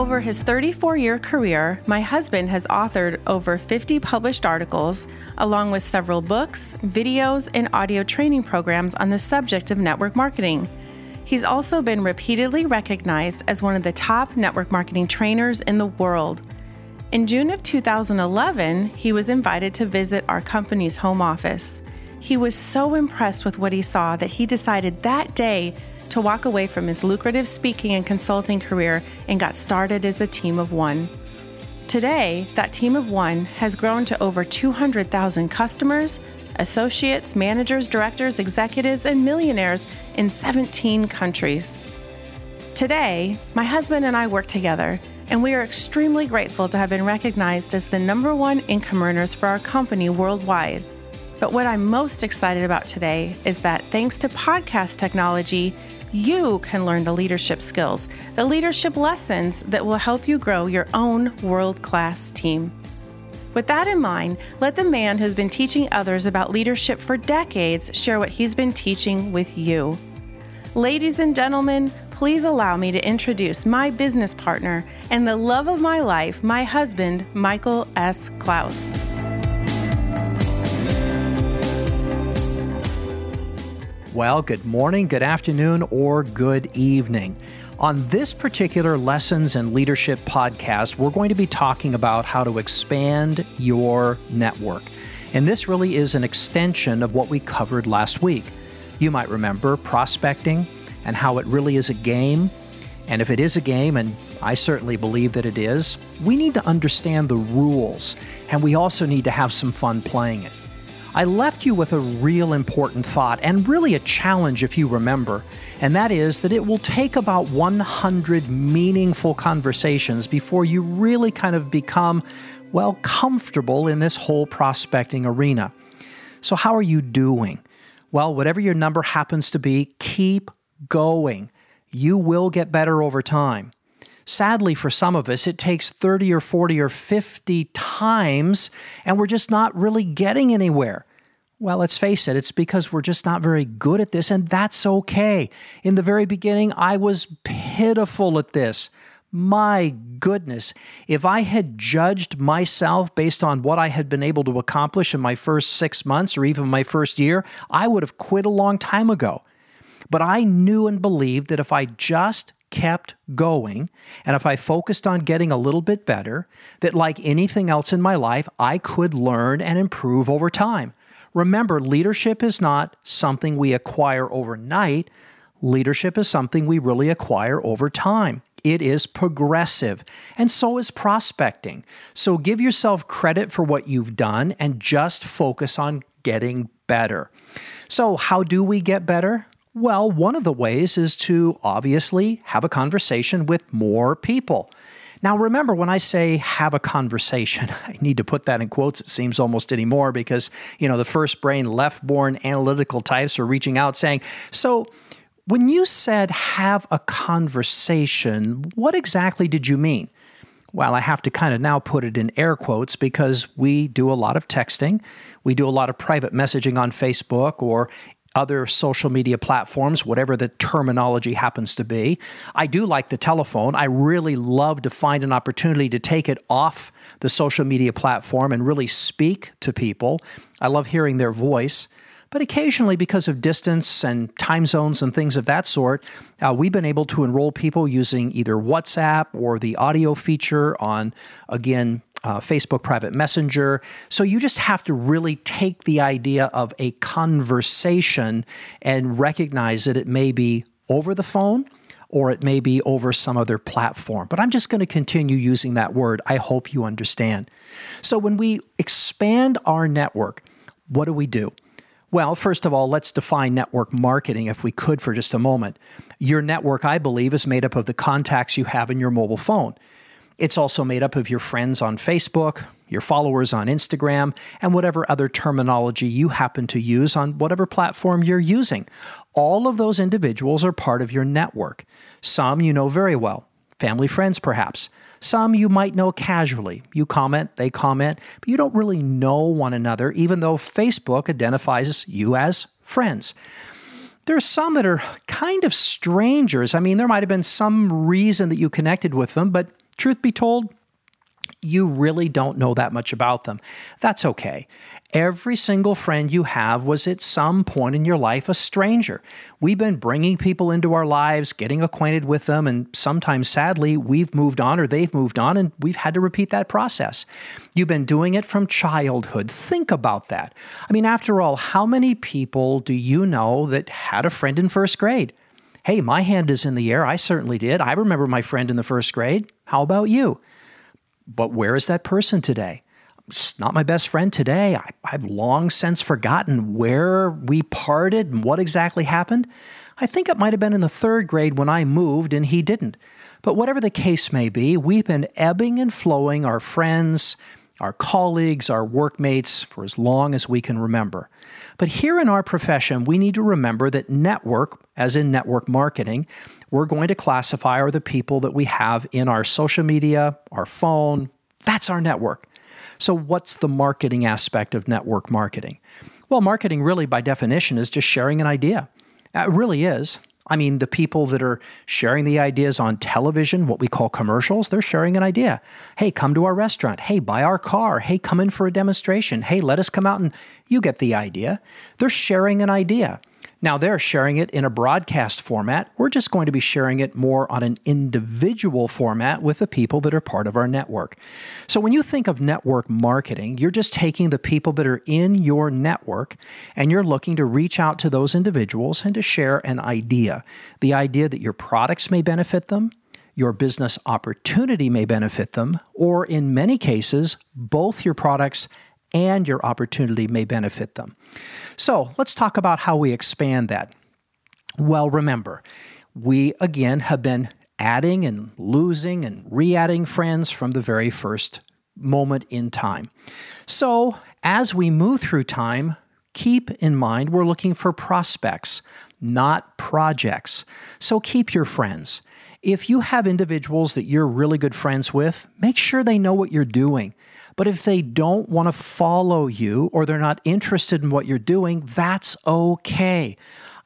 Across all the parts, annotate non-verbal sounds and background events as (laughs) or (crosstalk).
Over his 34 year career, my husband has authored over 50 published articles, along with several books, videos, and audio training programs on the subject of network marketing. He's also been repeatedly recognized as one of the top network marketing trainers in the world. In June of 2011, he was invited to visit our company's home office. He was so impressed with what he saw that he decided that day to walk away from his lucrative speaking and consulting career and got started as a team of one. Today, that team of one has grown to over 200,000 customers, associates, managers, directors, executives, and millionaires in 17 countries. Today, my husband and I work together, and we are extremely grateful to have been recognized as the number one income earners for our company worldwide. But what I'm most excited about today is that thanks to podcast technology, you can learn the leadership skills, the leadership lessons that will help you grow your own world class team. With that in mind, let the man who's been teaching others about leadership for decades share what he's been teaching with you. Ladies and gentlemen, please allow me to introduce my business partner and the love of my life, my husband, Michael S. Clouse. Well, good morning, good afternoon, or good evening. On this particular Lessons in Leadership podcast, we're going to be talking about how to expand your network. And this really is an extension of what we covered last week. You might remember prospecting and how it really is a game. And if it is a game, and I certainly believe that it is, we need to understand the rules and we also need to have some fun playing it. I left you with a real important thought and really a challenge if you remember, and that is that it will take about 100 meaningful conversations before you really kind of become, well, comfortable in this whole prospecting arena. So, how are you doing? Well, whatever your number happens to be, keep going. You will get better over time. Sadly, for some of us, it takes 30 or 40 or 50 times, and we're just not really getting anywhere. Well, let's face it, it's because we're just not very good at this, and that's okay. In the very beginning, I was pitiful at this. My goodness, if I had judged myself based on what I had been able to accomplish in my first six months or even my first year, I would have quit a long time ago. But I knew and believed that if I just kept going and if I focused on getting a little bit better, that like anything else in my life, I could learn and improve over time. Remember, leadership is not something we acquire overnight. Leadership is something we really acquire over time. It is progressive, and so is prospecting. So give yourself credit for what you've done and just focus on getting better. So, how do we get better? Well, one of the ways is to obviously have a conversation with more people. Now, remember, when I say have a conversation, (laughs) I need to put that in quotes, it seems almost anymore, because, you know, the first brain, left born analytical types are reaching out saying, so, when you said have a conversation, what exactly did you mean? Well, I have to kind of now put it in air quotes because we do a lot of texting. We do a lot of private messaging on Facebook or other social media platforms, whatever the terminology happens to be. I do like the telephone. I really love to find an opportunity to take it off the social media platform and really speak to people. I love hearing their voice. But occasionally, because of distance and time zones and things of that sort, uh, we've been able to enroll people using either WhatsApp or the audio feature on, again, uh, Facebook Private Messenger. So you just have to really take the idea of a conversation and recognize that it may be over the phone or it may be over some other platform. But I'm just going to continue using that word. I hope you understand. So when we expand our network, what do we do? Well, first of all, let's define network marketing if we could for just a moment. Your network, I believe, is made up of the contacts you have in your mobile phone. It's also made up of your friends on Facebook, your followers on Instagram, and whatever other terminology you happen to use on whatever platform you're using. All of those individuals are part of your network. Some you know very well, family friends perhaps. Some you might know casually. You comment, they comment, but you don't really know one another, even though Facebook identifies you as friends. There are some that are kind of strangers. I mean, there might have been some reason that you connected with them, but Truth be told, you really don't know that much about them. That's okay. Every single friend you have was at some point in your life a stranger. We've been bringing people into our lives, getting acquainted with them, and sometimes sadly, we've moved on or they've moved on, and we've had to repeat that process. You've been doing it from childhood. Think about that. I mean, after all, how many people do you know that had a friend in first grade? Hey, my hand is in the air. I certainly did. I remember my friend in the first grade. How about you? But where is that person today? It's not my best friend today. I, have long since forgotten where we parted and what exactly happened. I think it might have been in the third grade when I moved and he didn't. But whatever the case may be, we've been ebbing and flowing our friends, our colleagues, our workmates for as long as we can remember. But here in our profession, we need to remember that network, as in network marketing, we're going to classify are the people that we have in our social media, our phone. That's our network. So, what's the marketing aspect of network marketing? Well, marketing really, by definition, is just sharing an idea. It really is. I mean, the people that are sharing the ideas on television, what we call commercials, they're sharing an idea. Hey, come to our restaurant. Hey, buy our car. Hey, come in for a demonstration. Hey, let us come out and you get the idea. They're sharing an idea. Now, they're sharing it in a broadcast format. We're just going to be sharing it more on an individual format with the people that are part of our network. So, when you think of network marketing, you're just taking the people that are in your network and you're looking to reach out to those individuals and to share an idea. The idea that your products may benefit them, your business opportunity may benefit them, or in many cases, both your products and your opportunity may benefit them. So let's talk about how we expand that. Well, remember, we again have been adding and losing and re adding friends from the very first moment in time. So as we move through time, keep in mind we're looking for prospects, not projects. So keep your friends. If you have individuals that you're really good friends with, make sure they know what you're doing. But if they don't want to follow you or they're not interested in what you're doing, that's okay.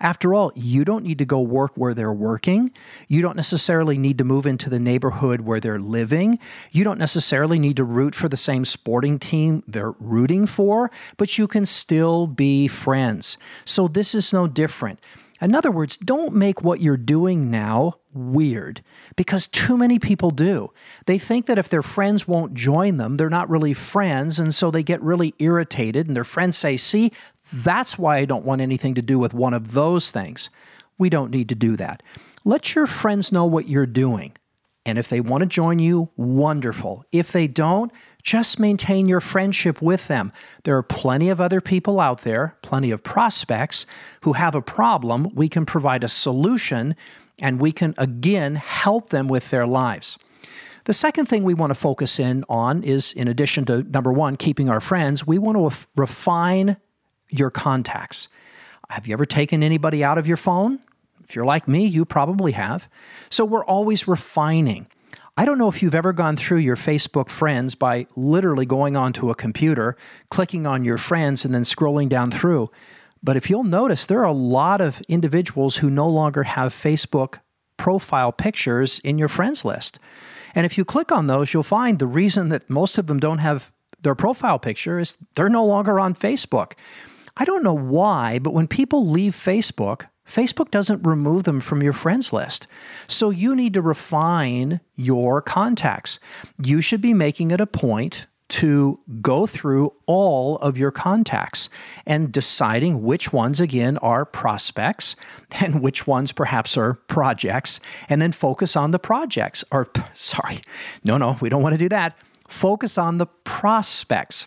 After all, you don't need to go work where they're working. You don't necessarily need to move into the neighborhood where they're living. You don't necessarily need to root for the same sporting team they're rooting for, but you can still be friends. So this is no different. In other words, don't make what you're doing now weird because too many people do. They think that if their friends won't join them, they're not really friends. And so they get really irritated, and their friends say, See, that's why I don't want anything to do with one of those things. We don't need to do that. Let your friends know what you're doing. And if they want to join you, wonderful. If they don't, just maintain your friendship with them. There are plenty of other people out there, plenty of prospects who have a problem. We can provide a solution and we can again help them with their lives. The second thing we want to focus in on is, in addition to number one, keeping our friends, we want to refine your contacts. Have you ever taken anybody out of your phone? If you're like me, you probably have. So we're always refining. I don't know if you've ever gone through your Facebook friends by literally going onto a computer, clicking on your friends, and then scrolling down through. But if you'll notice, there are a lot of individuals who no longer have Facebook profile pictures in your friends list. And if you click on those, you'll find the reason that most of them don't have their profile picture is they're no longer on Facebook. I don't know why, but when people leave Facebook, Facebook doesn't remove them from your friends list. So you need to refine your contacts. You should be making it a point to go through all of your contacts and deciding which ones, again, are prospects (laughs) and which ones perhaps are projects, and then focus on the projects. Or, (laughs) sorry, no, no, we don't want to do that. Focus on the prospects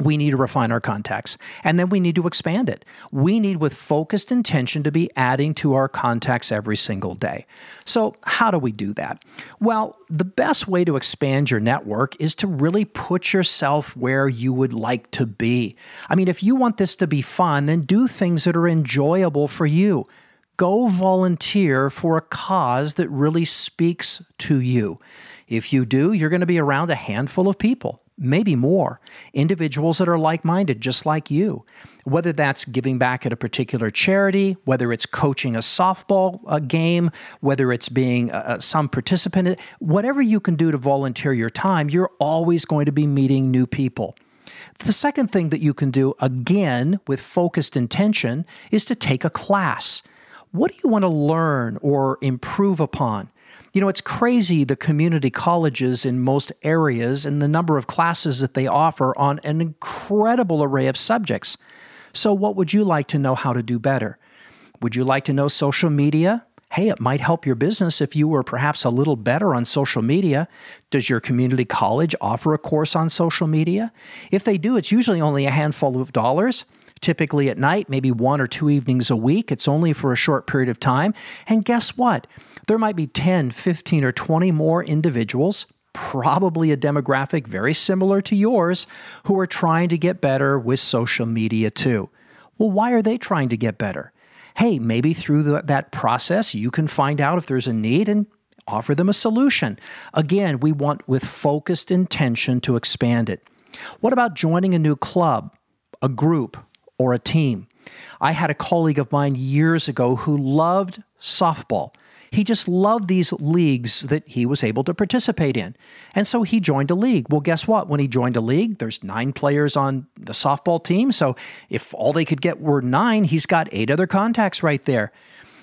we need to refine our contacts and then we need to expand it. We need, with focused intention, to be adding to our contacts every single day. So, how do we do that? Well, the best way to expand your network is to really put yourself where you would like to be. I mean, if you want this to be fun, then do things that are enjoyable for you. Go volunteer for a cause that really speaks to you. If you do, you're going to be around a handful of people maybe more. Individuals that are like minded, just like you. Whether that's giving back at a particular charity, whether it's coaching a softball uh, game, whether it's being uh, uh, some participant, whatever you can do to volunteer your time, you're always going to be meeting new people. The second thing that you can do, again, with focused intention, is to take a class. What do you want to learn or improve upon? You know, it's crazy the community colleges in most areas and the number of classes that they offer on an incredible array of subjects. So, what would you like to know how to do better? Would you like to know social media? Hey, it might help your business if you were perhaps a little better on social media. Does your community college offer a course on social media? If they do, it's usually only a handful of dollars typically at night, maybe one or two evenings a week. It's only for a short period of time. And guess what? There might be 10, 15, or 20 more individuals, probably a demographic very similar to yours, who are trying to get better with social media too. Well, why are they trying to get better? Hey, maybe through the, that process, you can find out if there's a need and offer them a solution. Again, we want with focused intention to expand it. What about joining a new club, a group, or a team? I had a colleague of mine years ago who loved softball. He just loved these leagues that he was able to participate in. And so he joined a league. Well, guess what? When he joined a league, there's nine players on the softball team. So if all they could get were nine, he's got eight other contacts right there.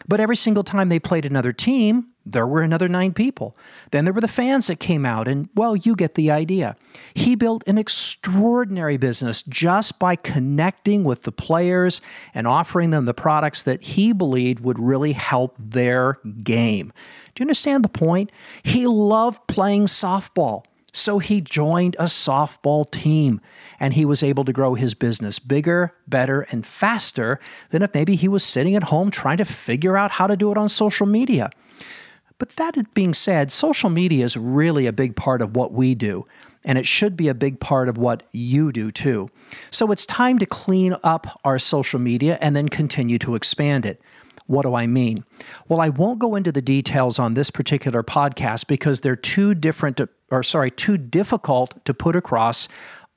But every single time they played another team, there were another nine people. Then there were the fans that came out, and well, you get the idea. He built an extraordinary business just by connecting with the players and offering them the products that he believed would really help their game. Do you understand the point? He loved playing softball. So he joined a softball team and he was able to grow his business bigger, better, and faster than if maybe he was sitting at home trying to figure out how to do it on social media. But that being said, social media is really a big part of what we do, and it should be a big part of what you do too. So it's time to clean up our social media and then continue to expand it. What do I mean? Well, I won't go into the details on this particular podcast because they're too different or sorry, too difficult to put across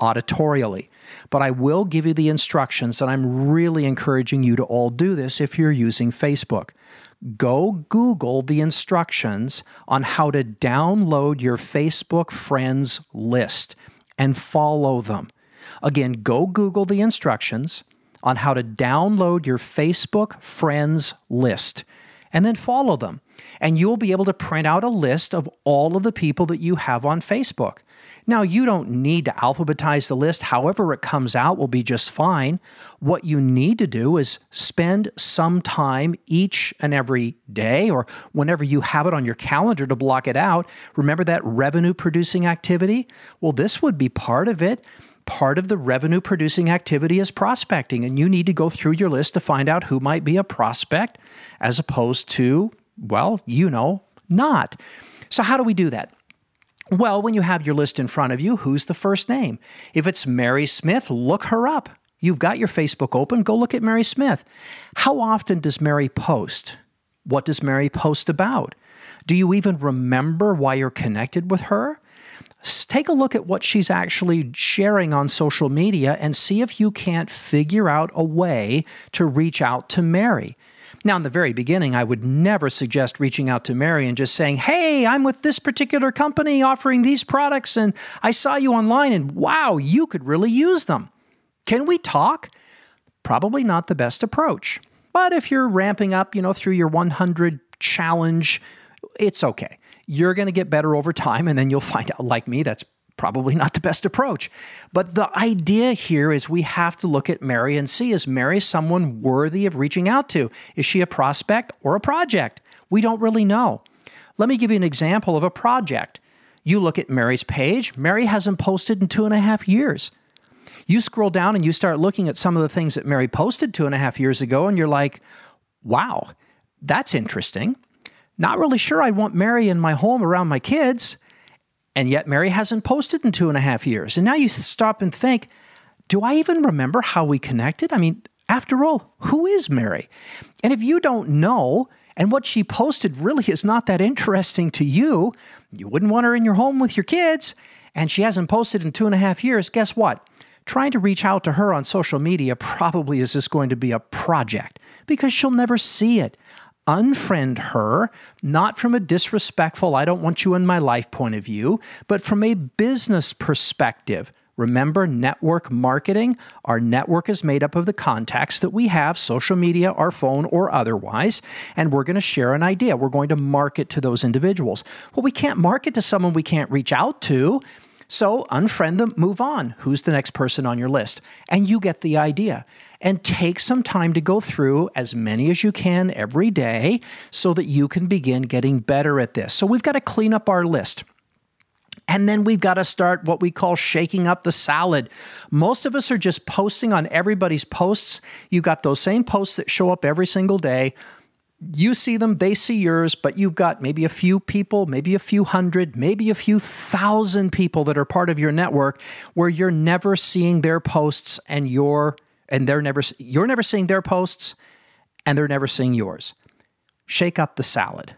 auditorially. But I will give you the instructions, and I'm really encouraging you to all do this if you're using Facebook go Google the instructions on how to download your Facebook friends list and follow them. Again, go Google the instructions on how to download your Facebook friends list and then follow them. And you'll be able to print out a list of all of the people that you have on Facebook. Now, you don't need to alphabetize the list. However, it comes out will be just fine. What you need to do is spend some time each and every day or whenever you have it on your calendar to block it out. Remember that revenue producing activity? Well, this would be part of it. Part of the revenue producing activity is prospecting, and you need to go through your list to find out who might be a prospect as opposed to, well, you know, not. So, how do we do that? Well, when you have your list in front of you, who's the first name? If it's Mary Smith, look her up. You've got your Facebook open, go look at Mary Smith. How often does Mary post? What does Mary post about? Do you even remember why you're connected with her? Take a look at what she's actually sharing on social media and see if you can't figure out a way to reach out to Mary. Now, in the very beginning, I would never suggest reaching out to Mary and just saying, Hey, I'm with this particular company offering these products, and I saw you online, and wow, you could really use them. Can we talk? Probably not the best approach. But if you're ramping up, you know, through your 100 challenge, it's okay. You're going to get better over time, and then you'll find out, like me, that's probably not the best approach. But the idea here is we have to look at Mary and see is Mary someone worthy of reaching out to? Is she a prospect or a project? We don't really know. Let me give you an example of a project. You look at Mary's page, Mary hasn't posted in two and a half years. You scroll down and you start looking at some of the things that Mary posted two and a half years ago, and you're like, wow, that's interesting. Not really sure I'd want Mary in my home around my kids. And yet, Mary hasn't posted in two and a half years. And now you stop and think, do I even remember how we connected? I mean, after all, who is Mary? And if you don't know, and what she posted really is not that interesting to you, you wouldn't want her in your home with your kids. and she hasn't posted in two and a half years, guess what? Trying to reach out to her on social media probably is just going to be a project because she'll never see it. Unfriend her, not from a disrespectful, I don't want you in my life point of view, but from a business perspective. Remember, network marketing? Our network is made up of the contacts that we have, social media, our phone, or otherwise, and we're going to share an idea. We're going to market to those individuals. Well, we can't market to someone we can't reach out to. So unfriend them, move on. Who's the next person on your list? And you get the idea. And take some time to go through as many as you can every day so that you can begin getting better at this. So we've got to clean up our list. And then we've got to start what we call shaking up the salad. Most of us are just posting on everybody's posts. You've got those same posts that show up every single day. You see them, they see yours, but you've got maybe a few people, maybe a few hundred, maybe a few thousand people that are part of your network where you're never seeing their posts and you're and they're never you're never seeing their posts and they're never seeing yours. Shake up the salad.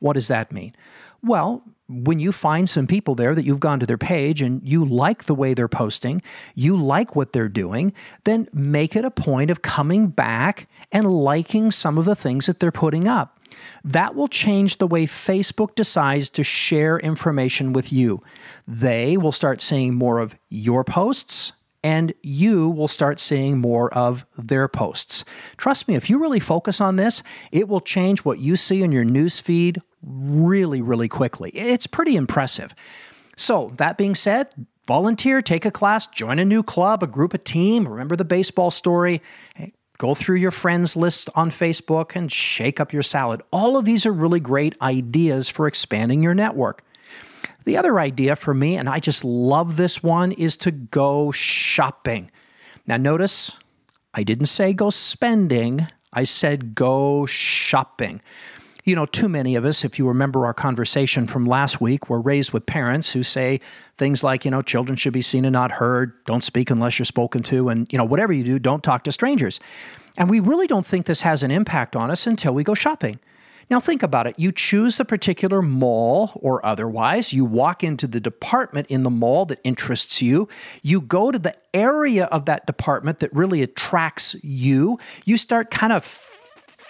What does that mean? Well, when you find some people there that you've gone to their page and you like the way they're posting, you like what they're doing, then make it a point of coming back and liking some of the things that they're putting up. That will change the way Facebook decides to share information with you. They will start seeing more of your posts and you will start seeing more of their posts. Trust me, if you really focus on this, it will change what you see in your news feed really, really quickly. It's pretty impressive. So, that being said, volunteer, take a class, join a new club, a group, a team. Remember the baseball story. Eh, go through your friends list on Facebook and shake up your salad. All of these are really great ideas for expanding your network. The other idea for me, and I just love this one, is to go shopping. Now, notice I didn't say go spending, I said go shopping. You know, too many of us, if you remember our conversation from last week, were raised with parents who say things like, you know, children should be seen and not heard, don't speak unless you're spoken to, and, you know, whatever you do, don't talk to strangers. And we really don't think this has an impact on us until we go shopping. Now, think about it. You choose a particular mall or otherwise. You walk into the department in the mall that interests you. You go to the area of that department that really attracts you. You start kind of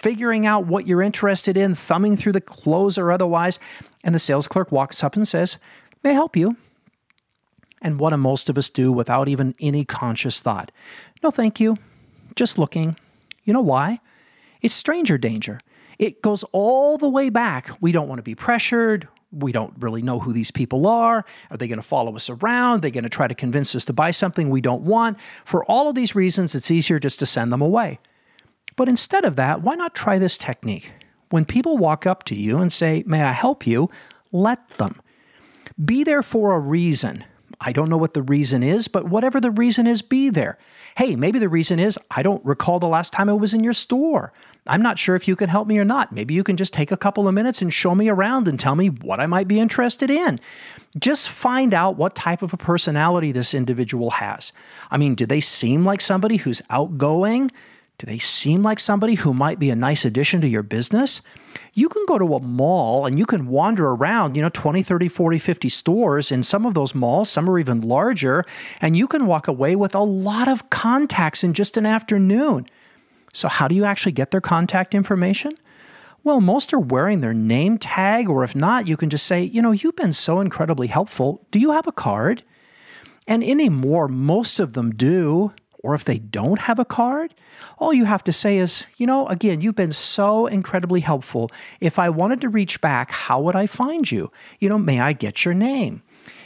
figuring out what you're interested in, thumbing through the clothes or otherwise. And the sales clerk walks up and says, May I help you? And what do most of us do without even any conscious thought? No, thank you. Just looking. You know why? It's stranger danger. It goes all the way back. We don't want to be pressured. We don't really know who these people are. Are they going to follow us around? Are they going to try to convince us to buy something we don't want? For all of these reasons, it's easier just to send them away. But instead of that, why not try this technique? When people walk up to you and say, May I help you? let them. Be there for a reason. I don't know what the reason is, but whatever the reason is, be there. Hey, maybe the reason is I don't recall the last time I was in your store. I'm not sure if you can help me or not. Maybe you can just take a couple of minutes and show me around and tell me what I might be interested in. Just find out what type of a personality this individual has. I mean, do they seem like somebody who's outgoing? Do they seem like somebody who might be a nice addition to your business? You can go to a mall and you can wander around, you know, 20, 30, 40, 50 stores in some of those malls, some are even larger, and you can walk away with a lot of contacts in just an afternoon. So, how do you actually get their contact information? Well, most are wearing their name tag, or if not, you can just say, you know, you've been so incredibly helpful. Do you have a card? And anymore, most of them do or if they don't have a card, all you have to say is, you know, again, you've been so incredibly helpful. If I wanted to reach back, how would I find you? You know, may I get your name?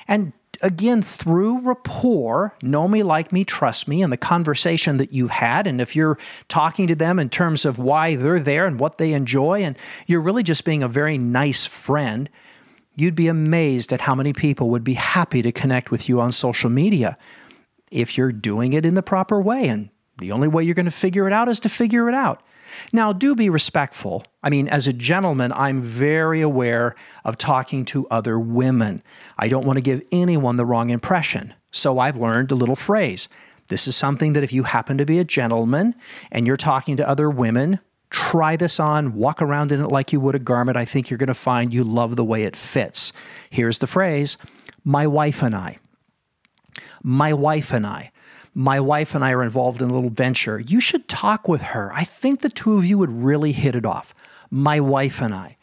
And again, through rapport, know me, like me, trust me, and the conversation that you've had. And if you're talking to them in terms of why they're there and what they enjoy, and you're really just being a very nice friend, you'd be amazed at how many people would be happy to connect with you on social media if you're doing it in the proper way. And the only way you're going to figure it out is to figure it out. Now, do be respectful. I mean, as a gentleman, I'm very aware of talking to other women. I don't want to give anyone the wrong impression. So I've learned a little phrase. This is something that if you happen to be a gentleman and you're talking to other women, try this on, walk around in it like you would a garment. I think you're going to find you love the way it fits. Here's the phrase My wife and I. My wife and I. My wife and I are involved in a little venture. You should talk with her. I think the two of you would really hit it off. My wife and I.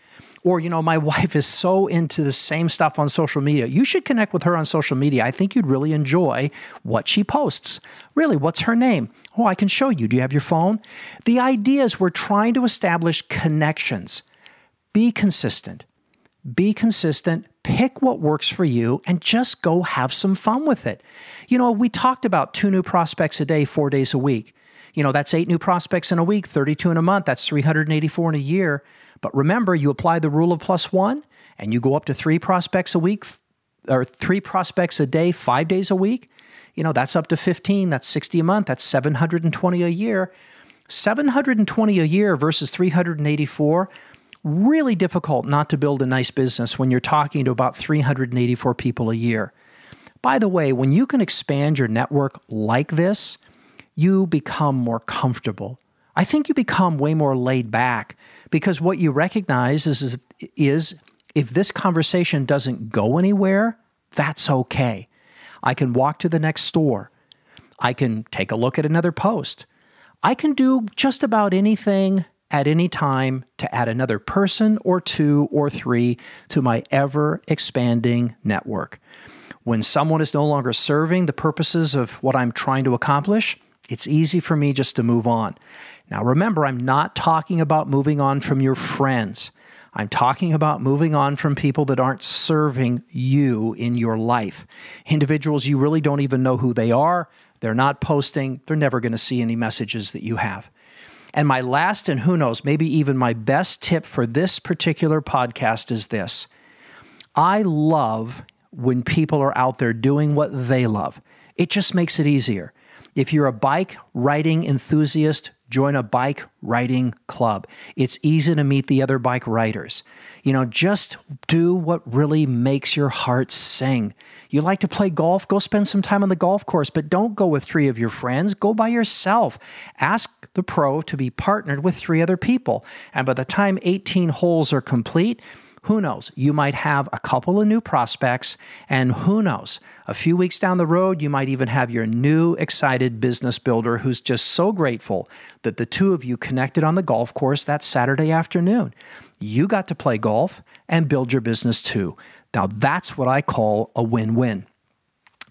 Or, you know, my (laughs) wife is so into the same stuff on social media. You should connect with her on social media. I think you'd really enjoy what she posts. Really, what's her name? Oh, I can show you. Do you have your phone? The idea is we're trying to establish connections. Be consistent. Be consistent, pick what works for you, and just go have some fun with it. You know, we talked about two new prospects a day, four days a week. You know, that's eight new prospects in a week, 32 in a month, that's 384 in a year. But remember, you apply the rule of plus one and you go up to three prospects a week or three prospects a day, five days a week. You know, that's up to 15, that's 60 a month, that's 720 a year. 720 a year versus 384 really difficult not to build a nice business when you're talking to about 384 people a year. By the way, when you can expand your network like this, you become more comfortable. I think you become way more laid back because what you recognize is, is, is if this conversation doesn't go anywhere, that's okay. I can walk to the next store. I can take a look at another post. I can do just about anything at any time to add another person or two or three to my ever expanding network. When someone is no longer serving the purposes of what I'm trying to accomplish, it's easy for me just to move on. Now, remember, I'm not talking about moving on from your friends. I'm talking about moving on from people that aren't serving you in your life. Individuals you really don't even know who they are. They're not posting. They're never going to see any messages that you have. And my last, and who knows, maybe even my best tip for this particular podcast is this I love when people are out there doing what they love. It just makes it easier. If you're a bike riding enthusiast, join a bike riding club. It's easy to meet the other bike riders. You know, just do what really makes your heart sing. You like to play golf? Go spend some time on the golf course, but don't go with three of your friends. Go by yourself. Ask the pro to be partnered with three other people. And by the time 18 holes are complete, who knows? You might have a couple of new prospects, and who knows? A few weeks down the road, you might even have your new excited business builder who's just so grateful that the two of you connected on the golf course that Saturday afternoon. You got to play golf and build your business too. Now, that's what I call a win win.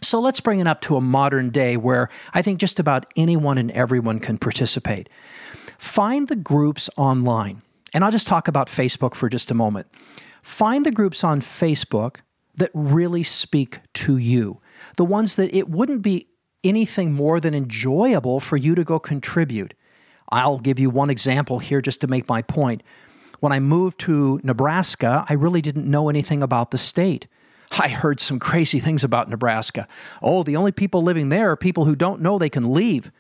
So let's bring it up to a modern day where I think just about anyone and everyone can participate. Find the groups online. And I'll just talk about Facebook for just a moment. Find the groups on Facebook that really speak to you, the ones that it wouldn't be anything more than enjoyable for you to go contribute. I'll give you one example here just to make my point. When I moved to Nebraska, I really didn't know anything about the state. I heard some crazy things about Nebraska. Oh, the only people living there are people who don't know they can leave.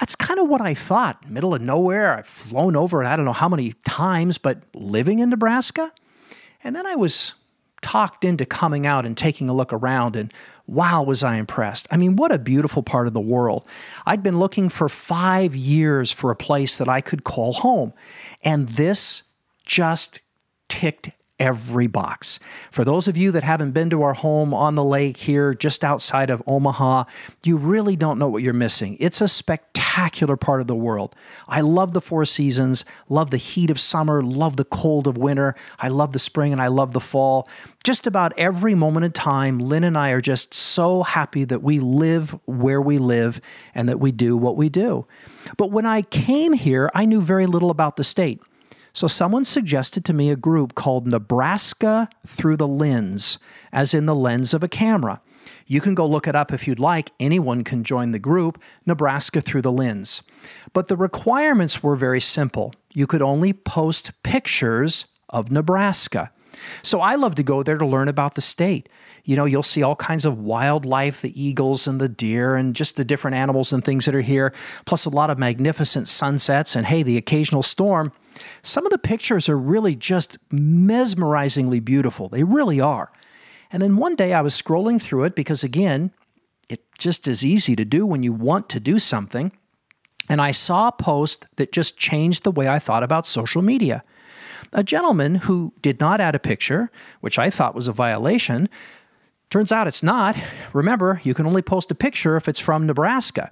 That's kind of what I thought. Middle of nowhere. I've flown over it I don't know how many times, but living in Nebraska? And then I was talked into coming out and taking a look around, and wow, was I impressed. I mean, what a beautiful part of the world. I'd been looking for five years for a place that I could call home, and this just ticked every box. For those of you that haven't been to our home on the lake here just outside of Omaha, you really don't know what you're missing. It's a spectacular part of the world. I love the four seasons, love the heat of summer, love the cold of winter, I love the spring and I love the fall. Just about every moment in time, Lynn and I are just so happy that we live where we live and that we do what we do. But when I came here, I knew very little about the state. So someone suggested to me a group called Nebraska Through the Lens, as in the lens of a camera. You can go look it up if you'd like. Anyone can join the group, Nebraska Through the Lens. But the requirements were very simple. You could only post pictures of Nebraska. So I love to go there to learn about the state. You know, you'll see all kinds of wildlife, the eagles and the deer, and just the different animals and things that are here, plus a lot of magnificent sunsets, and hey, the occasional storm. Some of the pictures are really just mesmerizingly beautiful. They really are. And then one day I was scrolling through it because, again, it just is easy to do when you want to do something. And I saw a post that just changed the way I thought about social media. A gentleman who did not add a picture, which I thought was a violation, Turns out it's not. Remember, you can only post a picture if it's from Nebraska.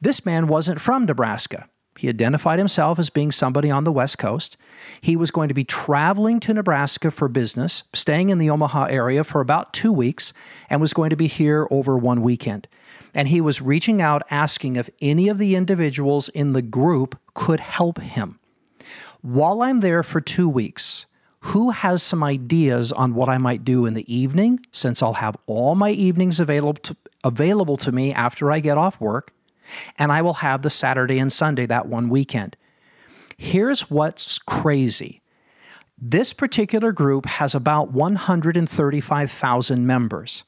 This man wasn't from Nebraska. He identified himself as being somebody on the West Coast. He was going to be traveling to Nebraska for business, staying in the Omaha area for about two weeks, and was going to be here over one weekend. And he was reaching out asking if any of the individuals in the group could help him. While I'm there for two weeks, who has some ideas on what I might do in the evening, since I'll have all my evenings available to, available to me after I get off work? and I will have the Saturday and Sunday that one weekend. Here's what's crazy this particular group has about 135,000 members.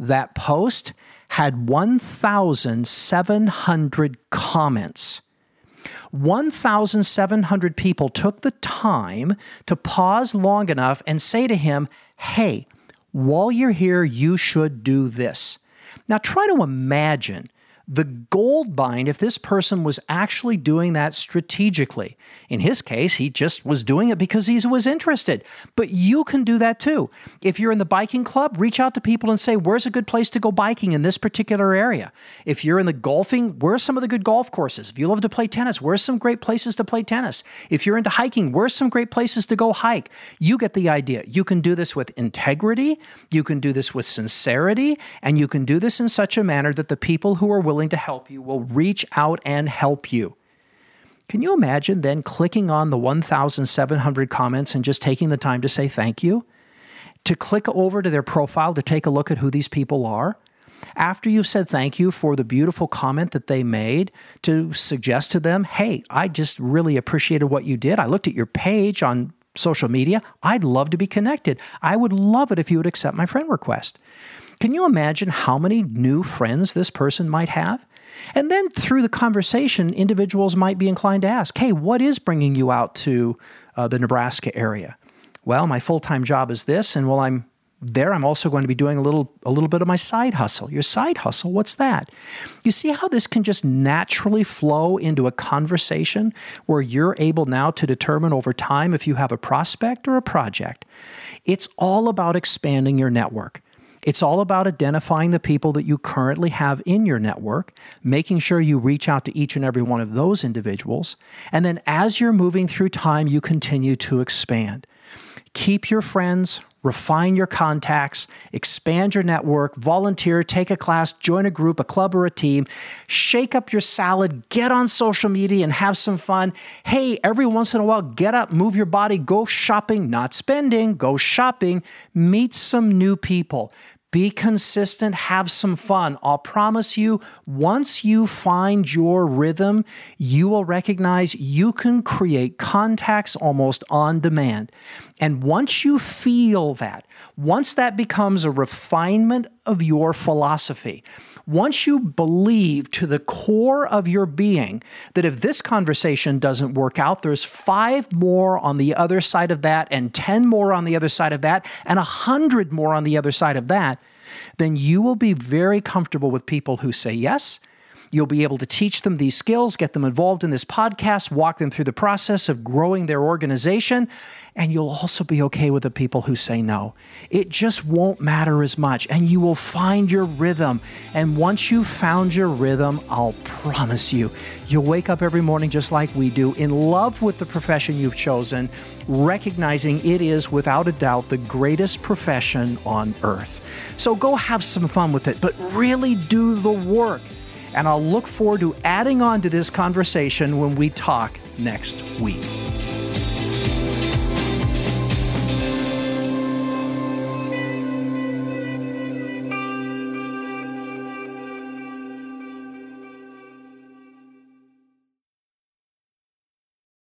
That post had 1,700 comments. 1,700 people took the time to pause long enough and say to him, Hey, while you're here, you should do this. Now try to imagine the gold bind if this person was actually doing that strategically. In his case, he just was doing it because he was interested. But you can do that too. If you're in the biking club, reach out to people and say, Where's a good place to go biking in this particular area? If you're in the golfing, where's some of the good golf courses? If you love to play tennis, where's some great places to play tennis? If you're into hiking, where's some great places to go hike? You get the idea. You can do this with integrity, you can do this with sincerity, and you can do this in such a manner that the people who are willing willing to help you will reach out and help you. Can you imagine then clicking on the 1,700 comments and just taking the time to say thank you? To click over to their profile to take a look at who these people are? After you've said thank you for the beautiful comment that they made, to suggest to them, hey, I just really appreciated what you did. I looked at your page on social media. I'd love to be connected. I would love it if you would accept my friend request. Can you imagine how many new friends this person might have? And then through the conversation, individuals might be inclined to ask, hey, what is bringing you out to uh, the Nebraska area? Well, my full time job is this, and while I'm there, I'm also going to be doing a little, a little bit of my side hustle. Your side hustle, what's that? You see how this can just naturally flow into a conversation where you're able now to determine over time if you have a prospect or a project. It's all about expanding your network. It's all about identifying the people that you currently have in your network, making sure you reach out to each and every one of those individuals, and then as you're moving through time, you continue to expand. Keep your friends, refine your contacts, expand your network, volunteer, take a class, join a group, a club, or a team, shake up your salad, get on social media and have some fun. Hey, every once in a while, get up, move your body, go shopping, not spending, go shopping, meet some new people. Be consistent, have some fun. I'll promise you, once you find your rhythm, you will recognize you can create contacts almost on demand. And once you feel that, once that becomes a refinement of your philosophy, once you believe to the core of your being that if this conversation doesn't work out, there's five more on the other side of that, and 10 more on the other side of that, and a 100 more on the other side of that, then you will be very comfortable with people who say yes. You'll be able to teach them these skills, get them involved in this podcast, walk them through the process of growing their organization, and you'll also be okay with the people who say no. It just won't matter as much, and you will find your rhythm. And once you've found your rhythm, I'll promise you, you'll wake up every morning just like we do, in love with the profession you've chosen, recognizing it is without a doubt the greatest profession on earth. So go have some fun with it, but really do the work. And I'll look forward to adding on to this conversation when we talk next week.